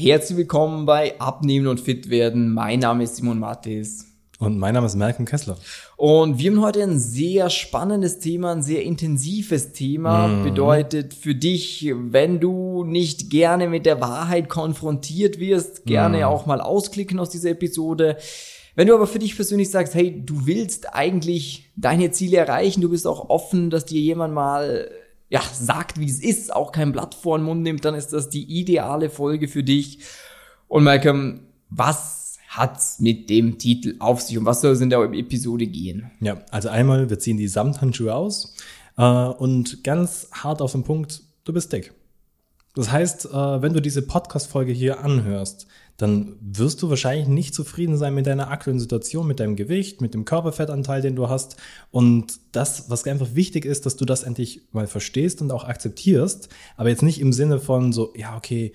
Herzlich willkommen bei Abnehmen und Fit werden. Mein Name ist Simon Mattes. Und mein Name ist Malcolm Kessler. Und wir haben heute ein sehr spannendes Thema, ein sehr intensives Thema. Mhm. Bedeutet für dich, wenn du nicht gerne mit der Wahrheit konfrontiert wirst, gerne mhm. auch mal ausklicken aus dieser Episode. Wenn du aber für dich persönlich sagst, hey, du willst eigentlich deine Ziele erreichen, du bist auch offen, dass dir jemand mal ja, sagt, wie es ist, auch kein Blatt vor den Mund nimmt, dann ist das die ideale Folge für dich. Und Malcolm, was hat's mit dem Titel auf sich und was soll es in der Episode gehen? Ja, also einmal, wir ziehen die Samthandschuhe aus äh, und ganz hart auf den Punkt, du bist dick. Das heißt, äh, wenn du diese Podcast-Folge hier anhörst, dann wirst du wahrscheinlich nicht zufrieden sein mit deiner aktuellen Situation, mit deinem Gewicht, mit dem Körperfettanteil, den du hast. Und das, was einfach wichtig ist, dass du das endlich mal verstehst und auch akzeptierst, aber jetzt nicht im Sinne von so, ja, okay,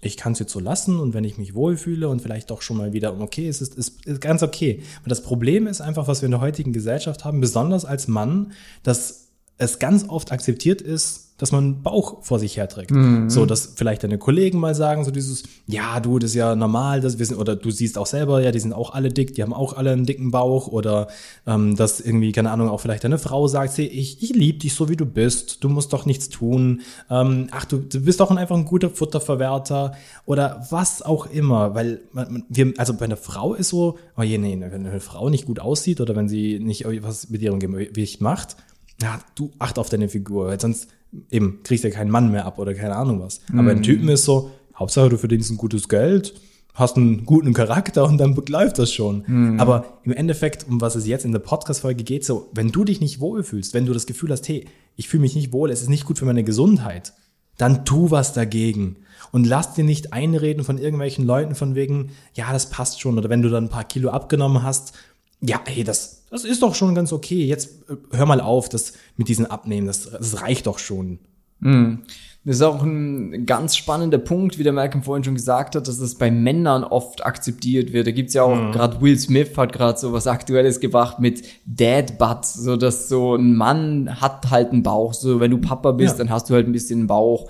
ich kann es jetzt so lassen und wenn ich mich wohlfühle und vielleicht auch schon mal wieder okay, es ist, ist, ist ganz okay. Und das Problem ist einfach, was wir in der heutigen Gesellschaft haben, besonders als Mann, dass es ganz oft akzeptiert ist, dass man Bauch vor sich herträgt. Mhm. So, dass vielleicht deine Kollegen mal sagen, so dieses, ja, du, das ist ja normal, dass wir sind, oder du siehst auch selber, ja, die sind auch alle dick, die haben auch alle einen dicken Bauch, oder ähm, dass irgendwie, keine Ahnung, auch vielleicht deine Frau sagt, hey, ich, ich liebe dich so, wie du bist, du musst doch nichts tun, ähm, ach, du, du bist doch einfach ein guter Futterverwerter, oder was auch immer, weil man, wir, also bei einer Frau ist so, oh je, nee, wenn eine Frau nicht gut aussieht, oder wenn sie nicht was mit ihrem Gewicht macht, ja, du acht auf deine Figur, weil sonst eben kriegst du ja keinen Mann mehr ab oder keine Ahnung was. Mhm. Aber ein Typen ist so, Hauptsache du verdienst ein gutes Geld, hast einen guten Charakter und dann begreift das schon. Mhm. Aber im Endeffekt, um was es jetzt in der Podcast-Folge geht, so, wenn du dich nicht wohlfühlst, wenn du das Gefühl hast, hey, ich fühle mich nicht wohl, es ist nicht gut für meine Gesundheit, dann tu was dagegen. Und lass dir nicht einreden von irgendwelchen Leuten von wegen, ja, das passt schon. Oder wenn du dann ein paar Kilo abgenommen hast, ja, hey, das, das ist doch schon ganz okay. Jetzt äh, hör mal auf, das mit diesen Abnehmen, das, das reicht doch schon. Mhm. Das ist auch ein ganz spannender Punkt, wie der Malcolm vorhin schon gesagt hat, dass es bei Männern oft akzeptiert wird. Da gibt's ja auch, mhm. gerade Will Smith hat gerade so was Aktuelles gebracht mit Dad Butt, so dass so ein Mann hat halt einen Bauch. So wenn du Papa bist, ja. dann hast du halt ein bisschen einen Bauch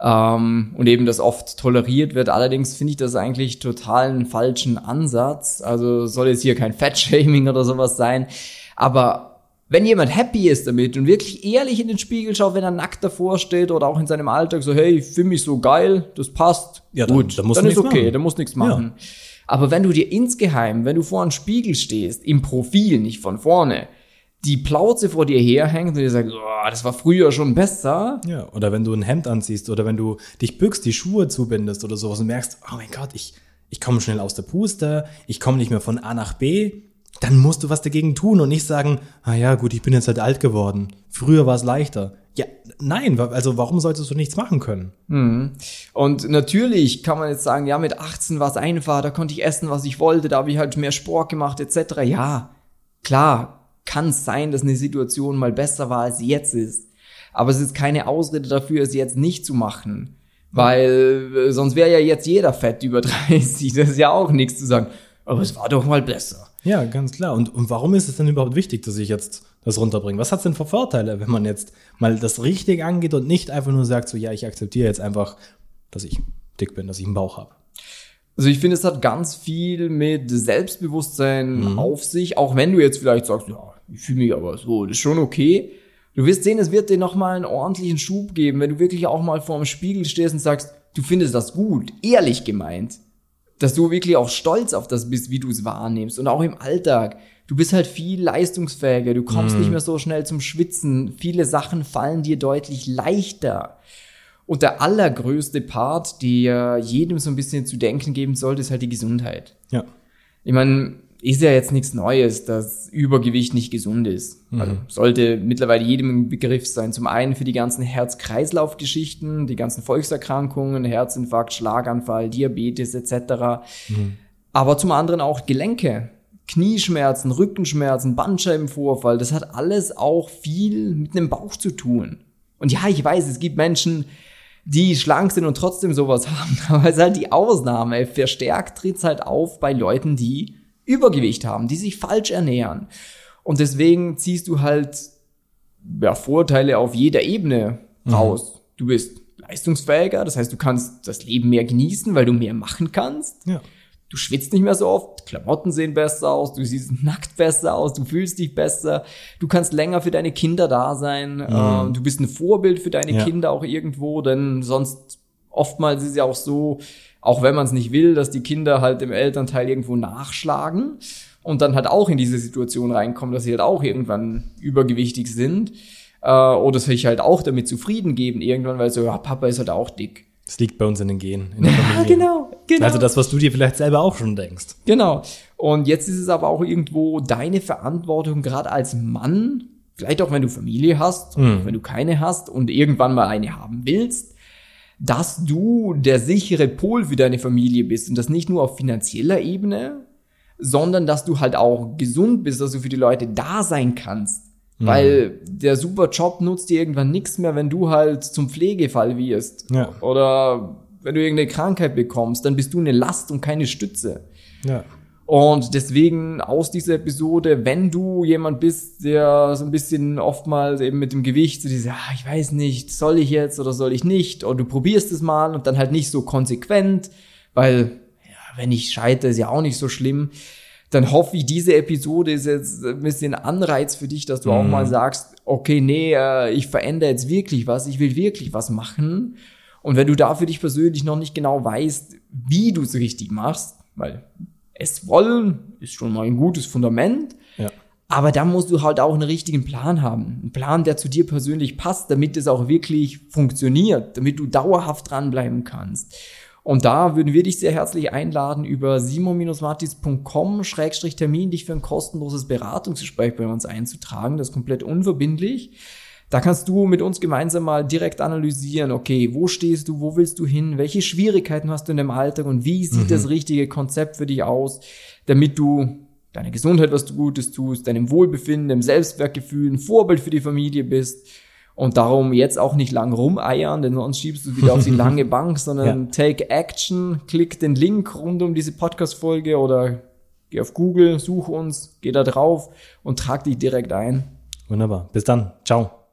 ähm, und eben das oft toleriert wird. Allerdings finde ich das eigentlich total einen falschen Ansatz. Also soll jetzt hier kein Fat-Shaming oder sowas sein, aber wenn jemand happy ist damit und wirklich ehrlich in den Spiegel schaut, wenn er nackt davor steht oder auch in seinem Alltag so, hey, ich fühle mich so geil, das passt, ja, dann, gut, dann, dann ist okay, machen. dann muss nichts machen. Ja. Aber wenn du dir insgeheim, wenn du vor einem Spiegel stehst, im Profil, nicht von vorne, die Plauze vor dir herhängt und dir sagt, oh, das war früher schon besser. Ja, oder wenn du ein Hemd anziehst oder wenn du dich bückst, die Schuhe zubindest oder sowas und merkst, oh mein Gott, ich, ich komme schnell aus der Puste, ich komme nicht mehr von A nach B, dann musst du was dagegen tun und nicht sagen, ah ja, gut, ich bin jetzt halt alt geworden. Früher war es leichter. Ja, nein, also warum solltest du nichts machen können? Mhm. Und natürlich kann man jetzt sagen, ja, mit 18 war es einfach, da konnte ich essen, was ich wollte, da habe ich halt mehr Sport gemacht, etc. Ja, klar, kann es sein, dass eine Situation mal besser war, als sie jetzt ist. Aber es ist keine Ausrede dafür, es jetzt nicht zu machen. Weil äh, sonst wäre ja jetzt jeder fett über 30. Das ist ja auch nichts zu sagen. Aber es war doch mal besser. Ja, ganz klar. Und, und warum ist es denn überhaupt wichtig, dass ich jetzt das runterbringe? Was hat es denn für Vorteile, wenn man jetzt mal das richtig angeht und nicht einfach nur sagt, so ja, ich akzeptiere jetzt einfach, dass ich dick bin, dass ich einen Bauch habe? Also ich finde, es hat ganz viel mit Selbstbewusstsein mhm. auf sich, auch wenn du jetzt vielleicht sagst, ja, ich fühle mich aber so, das ist schon okay. Du wirst sehen, es wird dir nochmal einen ordentlichen Schub geben, wenn du wirklich auch mal vor dem Spiegel stehst und sagst, du findest das gut, ehrlich gemeint. Dass du wirklich auch stolz auf das bist, wie du es wahrnimmst. Und auch im Alltag. Du bist halt viel leistungsfähiger, du kommst mhm. nicht mehr so schnell zum Schwitzen. Viele Sachen fallen dir deutlich leichter. Und der allergrößte Part, der jedem so ein bisschen zu denken geben sollte, ist halt die Gesundheit. Ja. Ich meine, ist ja jetzt nichts Neues, dass Übergewicht nicht gesund ist. Mhm. Also sollte mittlerweile jedem Begriff sein. Zum einen für die ganzen Herz-Kreislauf-Geschichten, die ganzen Volkserkrankungen, Herzinfarkt, Schlaganfall, Diabetes etc. Mhm. Aber zum anderen auch Gelenke, Knieschmerzen, Rückenschmerzen, Bandscheibenvorfall. Das hat alles auch viel mit dem Bauch zu tun. Und ja, ich weiß, es gibt Menschen, die schlank sind und trotzdem sowas haben. Aber es ist halt die Ausnahme. Verstärkt tritt's halt auf bei Leuten, die Übergewicht haben, die sich falsch ernähren. Und deswegen ziehst du halt ja, Vorteile auf jeder Ebene mhm. raus. Mhm. Du bist leistungsfähiger. Das heißt, du kannst das Leben mehr genießen, weil du mehr machen kannst. Ja. Du schwitzt nicht mehr so oft, Klamotten sehen besser aus, du siehst nackt besser aus, du fühlst dich besser, du kannst länger für deine Kinder da sein, mhm. ähm, du bist ein Vorbild für deine ja. Kinder auch irgendwo, denn sonst oftmals ist es ja auch so, auch wenn man es nicht will, dass die Kinder halt dem Elternteil irgendwo nachschlagen und dann halt auch in diese Situation reinkommen, dass sie halt auch irgendwann übergewichtig sind äh, oder sich halt auch damit zufrieden geben irgendwann, weil so, ja, Papa ist halt auch dick. Es liegt bei uns in den Genen. In ja, genau, genau. Also das, was du dir vielleicht selber auch schon denkst. Genau. Und jetzt ist es aber auch irgendwo deine Verantwortung, gerade als Mann, vielleicht auch wenn du Familie hast, mhm. wenn du keine hast und irgendwann mal eine haben willst, dass du der sichere Pol für deine Familie bist und das nicht nur auf finanzieller Ebene, sondern dass du halt auch gesund bist, dass du für die Leute da sein kannst. Mhm. Weil der super Job nutzt dir irgendwann nichts mehr, wenn du halt zum Pflegefall wirst. Ja. Oder wenn du irgendeine Krankheit bekommst, dann bist du eine Last und keine Stütze. Ja. Und deswegen aus dieser Episode, wenn du jemand bist, der so ein bisschen oftmals eben mit dem Gewicht so diese, ah, ich weiß nicht, soll ich jetzt oder soll ich nicht, oder du probierst es mal und dann halt nicht so konsequent, weil, ja, wenn ich scheitere, ist ja auch nicht so schlimm dann hoffe ich, diese Episode ist jetzt ein bisschen Anreiz für dich, dass du mhm. auch mal sagst, okay, nee, äh, ich verändere jetzt wirklich was, ich will wirklich was machen. Und wenn du da für dich persönlich noch nicht genau weißt, wie du es richtig machst, weil es wollen ist schon mal ein gutes Fundament, ja. aber da musst du halt auch einen richtigen Plan haben. Einen Plan, der zu dir persönlich passt, damit es auch wirklich funktioniert, damit du dauerhaft dranbleiben kannst. Und da würden wir dich sehr herzlich einladen, über simon-martis.com-termin dich für ein kostenloses Beratungsgespräch bei uns einzutragen. Das ist komplett unverbindlich. Da kannst du mit uns gemeinsam mal direkt analysieren, okay, wo stehst du, wo willst du hin, welche Schwierigkeiten hast du in dem Alltag und wie sieht mhm. das richtige Konzept für dich aus, damit du deine Gesundheit was du Gutes tust, deinem Wohlbefinden, dem Selbstwertgefühl, ein Vorbild für die Familie bist und darum jetzt auch nicht lang rumeiern, denn sonst schiebst du wieder auf die lange Bank, sondern ja. take action, klick den Link rund um diese Podcast-Folge oder geh auf Google, such uns, geh da drauf und trag dich direkt ein. Wunderbar. Bis dann. Ciao.